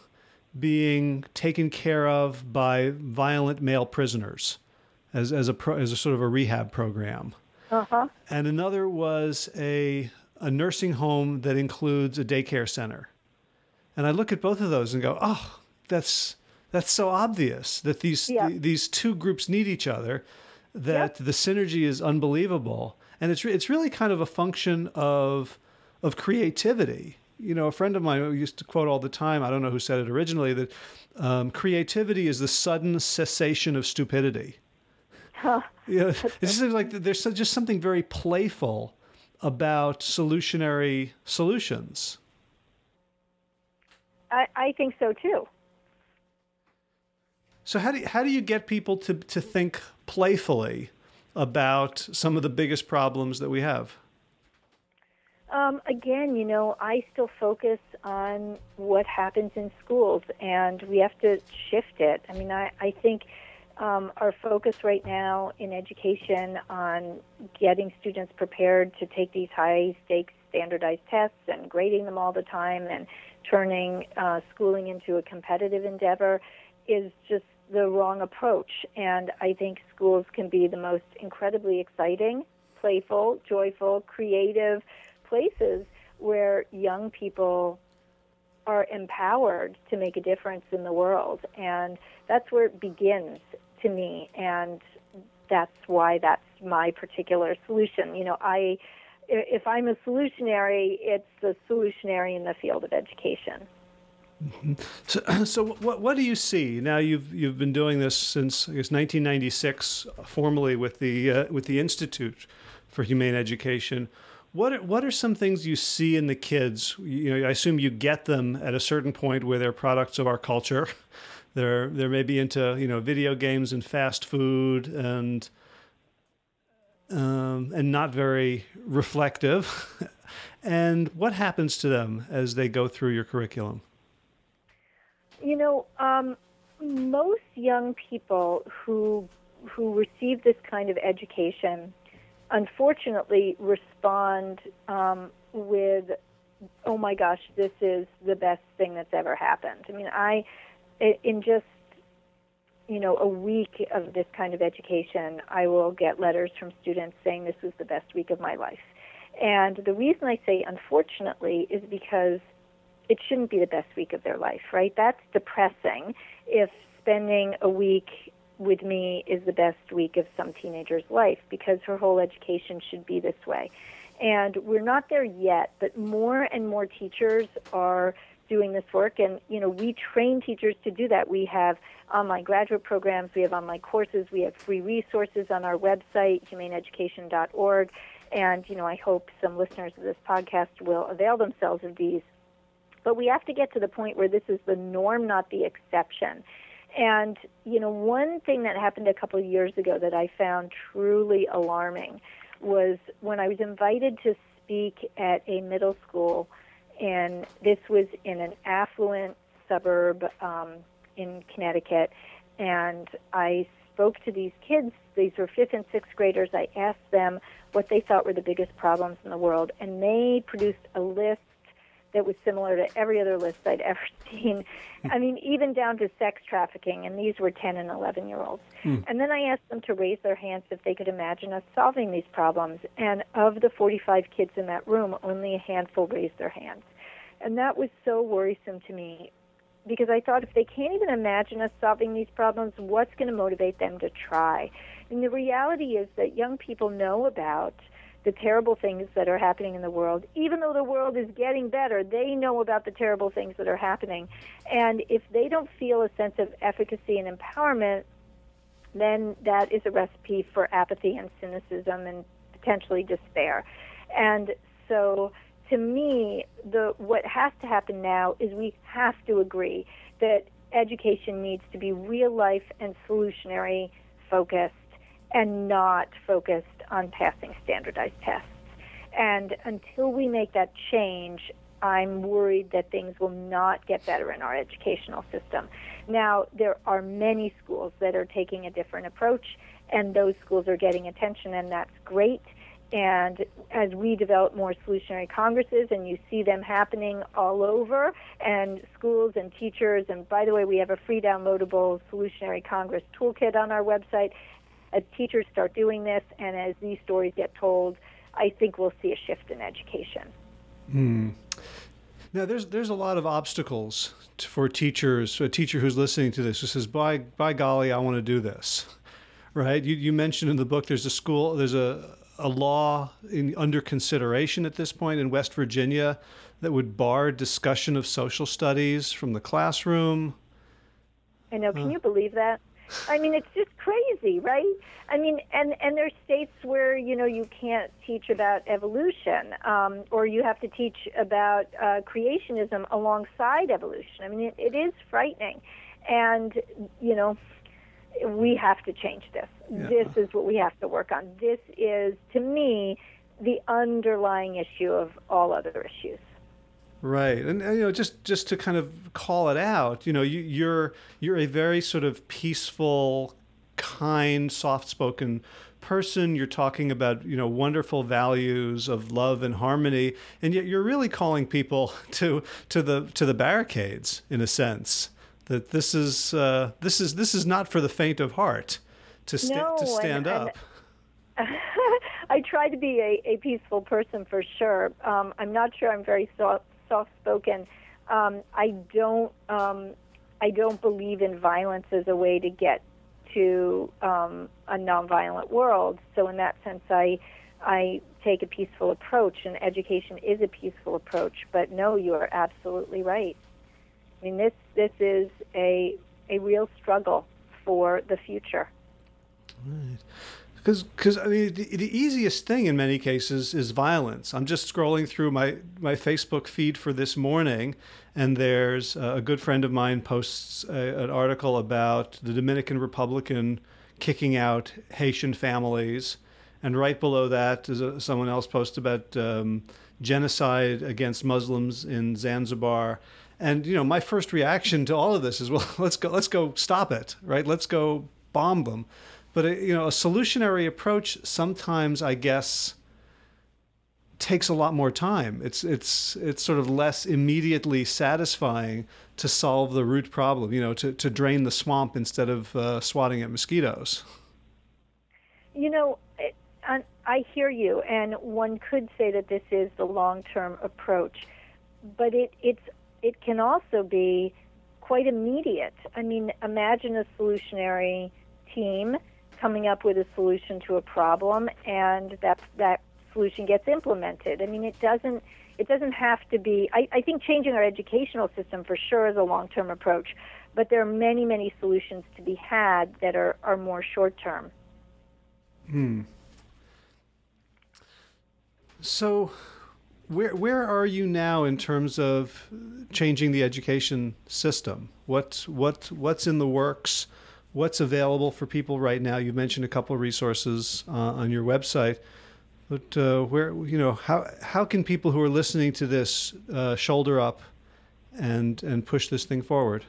being taken care of by violent male prisoners as as a pro, as a sort of a rehab program. Uh-huh. And another was a, a nursing home that includes a daycare center. And I look at both of those and go, oh, that's that's so obvious that these yeah. th- these two groups need each other, that the synergy is unbelievable, and it's re- it's really kind of a function of of creativity. You know, a friend of mine used to quote all the time. I don't know who said it originally that um, creativity is the sudden cessation of stupidity. Yeah, it's just like there's just something very playful about solutionary solutions. I, I think so too. So how do you, how do you get people to to think playfully about some of the biggest problems that we have? Um, again, you know, I still focus on what happens in schools, and we have to shift it. I mean, I, I think um, our focus right now in education on getting students prepared to take these high stakes standardized tests and grading them all the time and turning uh, schooling into a competitive endeavor is just the wrong approach. And I think schools can be the most incredibly exciting, playful, joyful, creative places where young people are empowered to make a difference in the world. And that's where it begins to me. And that's why that's my particular solution. You know, I, if I'm a solutionary, it's a solutionary in the field of education. Mm-hmm. So, so what what do you see now? You've you've been doing this since I guess 1996, formally with the uh, with the Institute for Humane Education. What are, what are some things you see in the kids? You know, I assume you get them at a certain point where they're products of our culture. They're they're maybe into you know video games and fast food and um, and not very reflective. and what happens to them as they go through your curriculum? You know, um, most young people who who receive this kind of education, unfortunately, respond um, with, "Oh my gosh, this is the best thing that's ever happened." I mean, I in just you know a week of this kind of education, I will get letters from students saying this was the best week of my life. And the reason I say unfortunately is because it shouldn't be the best week of their life, right? That's depressing if spending a week with me is the best week of some teenager's life because her whole education should be this way. And we're not there yet, but more and more teachers are doing this work. And you know we train teachers to do that. We have online graduate programs we have online courses we have free resources on our website humaneeducation.org and you know i hope some listeners of this podcast will avail themselves of these. But we have to get to the point where this is the norm not the exception. And you know one thing that happened a couple of years ago that i found truly alarming was when i was invited to speak at a middle school and this was in an affluent suburb um, in Connecticut. And I spoke to these kids. These were fifth and sixth graders. I asked them what they thought were the biggest problems in the world, and they produced a list that was similar to every other list I'd ever seen. I mean, even down to sex trafficking, and these were 10 and 11 year olds. Hmm. And then I asked them to raise their hands if they could imagine us solving these problems. And of the 45 kids in that room, only a handful raised their hands. And that was so worrisome to me because I thought if they can't even imagine us solving these problems, what's going to motivate them to try? And the reality is that young people know about the terrible things that are happening in the world. Even though the world is getting better, they know about the terrible things that are happening. And if they don't feel a sense of efficacy and empowerment, then that is a recipe for apathy and cynicism and potentially despair. And so to me, the what has to happen now is we have to agree that education needs to be real life and solutionary focused and not focused on passing standardized tests. And until we make that change, I'm worried that things will not get better in our educational system. Now, there are many schools that are taking a different approach, and those schools are getting attention, and that's great. And as we develop more solutionary congresses, and you see them happening all over, and schools and teachers, and by the way, we have a free downloadable solutionary congress toolkit on our website as teachers start doing this and as these stories get told, I think we'll see a shift in education. Hmm. Now, there's there's a lot of obstacles for teachers. A teacher who's listening to this who says, "By by golly, I want to do this." Right? You you mentioned in the book there's a school there's a a law in, under consideration at this point in West Virginia that would bar discussion of social studies from the classroom. I know. Can uh, you believe that? I mean, it's just crazy, right? I mean, and and there's states where you know you can't teach about evolution, um, or you have to teach about uh, creationism alongside evolution. I mean, it, it is frightening, and you know, we have to change this. Yeah. This is what we have to work on. This is, to me, the underlying issue of all other issues. Right, and, and, you know, just just to kind of call it out, you know, you, you're you're a very sort of peaceful, kind, soft-spoken person. You're talking about you know wonderful values of love and harmony, and yet you're really calling people to to the to the barricades in a sense. That this is uh, this is this is not for the faint of heart to sta- no, to stand and, up. And I try to be a, a peaceful person for sure. Um, I'm not sure I'm very soft soft spoken. Um, I don't um, I don't believe in violence as a way to get to um, a nonviolent world. So in that sense, I I take a peaceful approach, and education is a peaceful approach. But no, you are absolutely right. I mean, this this is a a real struggle for the future. Right. Because, because I mean, the, the, easiest thing in many cases is violence. I'm just scrolling through my, my Facebook feed for this morning, and there's a good friend of mine posts a, an article about the Dominican Republican kicking out Haitian families, and right below that is a, someone else posts about um, genocide against Muslims in Zanzibar. And you know, my first reaction to all of this is, well, let's go, let's go stop it, right? Let's go bomb them. But a, you know, a solutionary approach sometimes, I guess, takes a lot more time. It's it's it's sort of less immediately satisfying to solve the root problem. You know, to to drain the swamp instead of uh, swatting at mosquitoes. You know, I, I hear you, and one could say that this is the long-term approach, but it it's it can also be quite immediate. I mean, imagine a solutionary team coming up with a solution to a problem and that that solution gets implemented. I mean, it doesn't it doesn't have to be. I, I think changing our educational system for sure is a long term approach, but there are many many solutions to be had that are are more short term. Hmm. So, where where are you now in terms of changing the education system? What what what's in the works? What's available for people right now. You mentioned a couple of resources uh, on your website, but uh, where you know how how can people who are listening to this uh, shoulder up and and push this thing forward?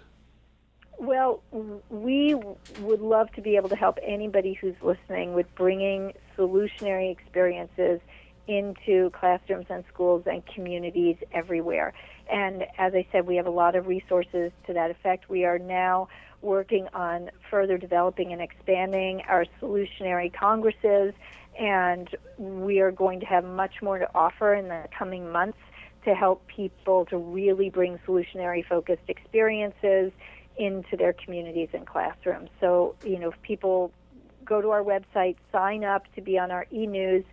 Well, we would love to be able to help anybody who's listening with bringing solutionary experiences into classrooms and schools and communities everywhere. And as I said, we have a lot of resources to that effect. We are now working on further developing and expanding our solutionary congresses, and we are going to have much more to offer in the coming months to help people to really bring solutionary focused experiences into their communities and classrooms. So, you know, if people go to our website, sign up to be on our e news,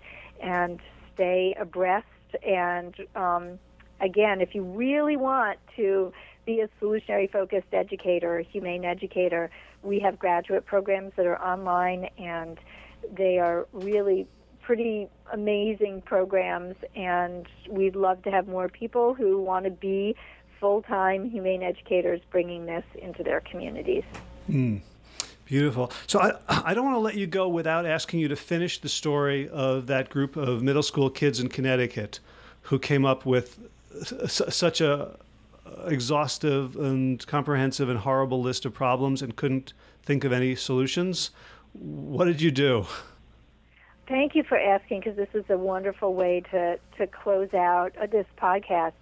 and stay abreast. And um, again, if you really want to be a solutionary focused educator, humane educator, we have graduate programs that are online and they are really pretty amazing programs. And we'd love to have more people who want to be full time humane educators bringing this into their communities. Mm. Beautiful. So I, I don't want to let you go without asking you to finish the story of that group of middle school kids in Connecticut who came up with such a exhaustive and comprehensive and horrible list of problems and couldn't think of any solutions. What did you do? Thank you for asking because this is a wonderful way to, to close out uh, this podcast.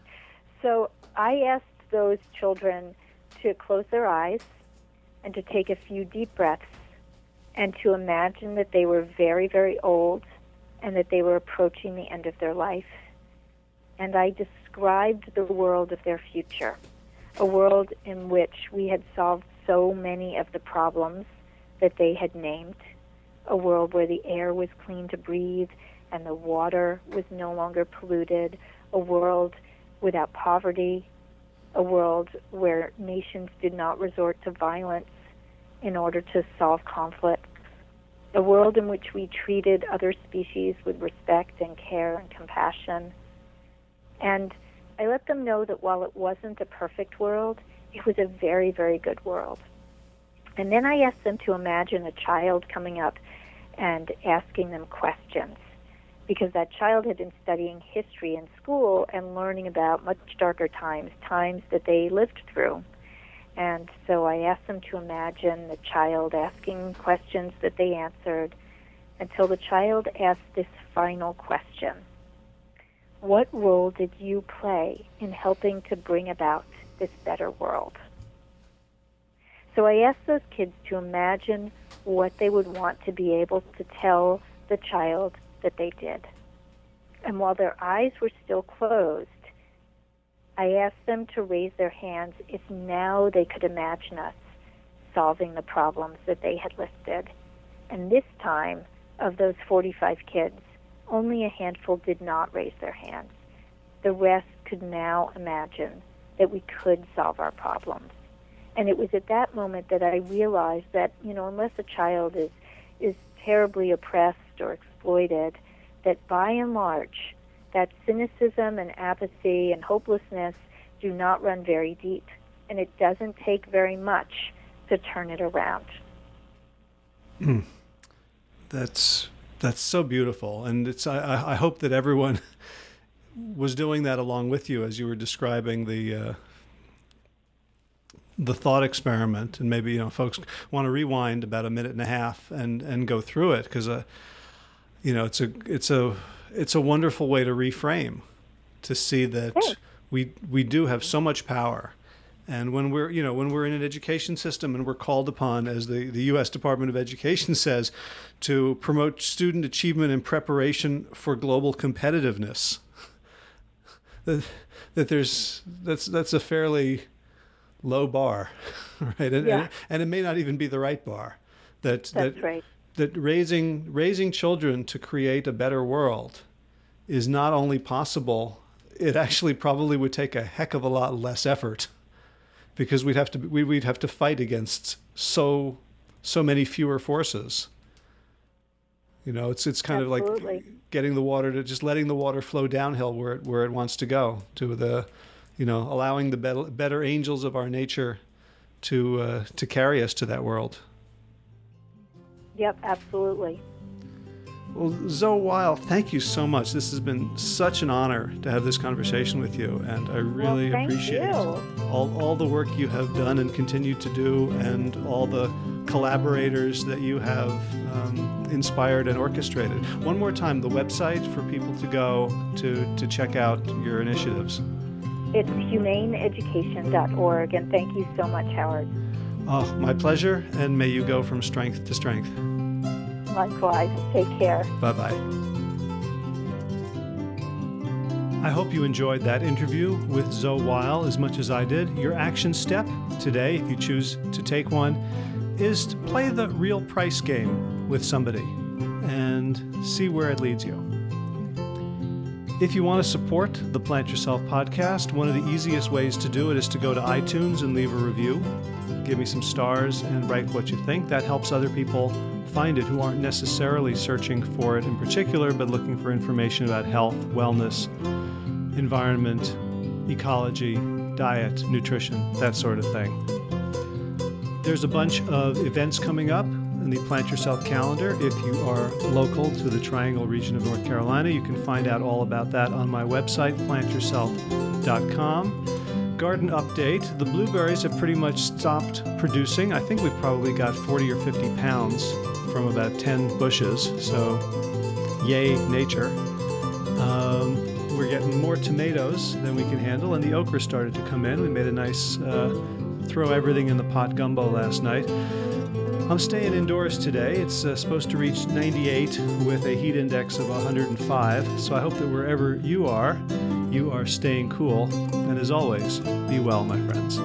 So I asked those children to close their eyes and to take a few deep breaths and to imagine that they were very, very old and that they were approaching the end of their life. And I described the world of their future, a world in which we had solved so many of the problems that they had named, a world where the air was clean to breathe and the water was no longer polluted, a world without poverty a world where nations did not resort to violence in order to solve conflicts, a world in which we treated other species with respect and care and compassion. And I let them know that while it wasn't a perfect world, it was a very, very good world. And then I asked them to imagine a child coming up and asking them questions because that child had been studying history in school and learning about much darker times, times that they lived through. And so I asked them to imagine the child asking questions that they answered until the child asked this final question What role did you play in helping to bring about this better world? So I asked those kids to imagine what they would want to be able to tell the child that they did. And while their eyes were still closed, I asked them to raise their hands if now they could imagine us solving the problems that they had listed. And this time, of those 45 kids, only a handful did not raise their hands. The rest could now imagine that we could solve our problems. And it was at that moment that I realized that, you know, unless a child is, is terribly oppressed or exploited, that by and large, that cynicism and apathy and hopelessness do not run very deep, and it doesn't take very much to turn it around. Mm. That's that's so beautiful, and it's I, I hope that everyone was doing that along with you as you were describing the uh, the thought experiment, and maybe you know folks want to rewind about a minute and a half and and go through it because uh, you know it's a it's a it's a wonderful way to reframe to see that we we do have so much power and when we're you know when we're in an education system and we're called upon as the, the US Department of Education says to promote student achievement and preparation for global competitiveness that, that there's that's that's a fairly low bar, right? And, yeah. and, and, it may not even be the right bar. That That's that right. that raising raising children to create a better world is not only possible, it actually probably would take a heck of a lot less effort because we'd have to we'd have to fight against so so many fewer forces. You know, it's it's kind Absolutely. of like getting the water to just letting the water flow downhill where it where it wants to go to the you know, allowing the better, better angels of our nature to uh, to carry us to that world. Yep, absolutely. Well, Zoe Weil, thank you so much. This has been such an honor to have this conversation with you, and I really well, appreciate you. all, all the work you have done and continue to do, and all the collaborators that you have um, inspired and orchestrated. One more time, the website for people to go to, to check out your initiatives. It's humaneeducation.org, and thank you so much, Howard. Oh, my pleasure, and may you go from strength to strength. Likewise. Take care. Bye bye. I hope you enjoyed that interview with Zoe Weil as much as I did. Your action step today, if you choose to take one, is to play the real price game with somebody and see where it leads you. If you want to support the Plant Yourself podcast, one of the easiest ways to do it is to go to iTunes and leave a review. Give me some stars and write what you think. That helps other people find it who aren't necessarily searching for it in particular, but looking for information about health, wellness, environment, ecology, diet, nutrition, that sort of thing. There's a bunch of events coming up in the Plant Yourself calendar. If you are local to the Triangle region of North Carolina, you can find out all about that on my website, plantyourself.com. Garden update the blueberries have pretty much stopped producing. I think we've probably got 40 or 50 pounds from about 10 bushes, so yay, nature. Um, we're getting more tomatoes than we can handle, and the okra started to come in. We made a nice uh, throw everything in the pot gumbo last night. I'm staying indoors today. It's uh, supposed to reach 98 with a heat index of 105, so I hope that wherever you are, you are staying cool. And as always, be well, my friends.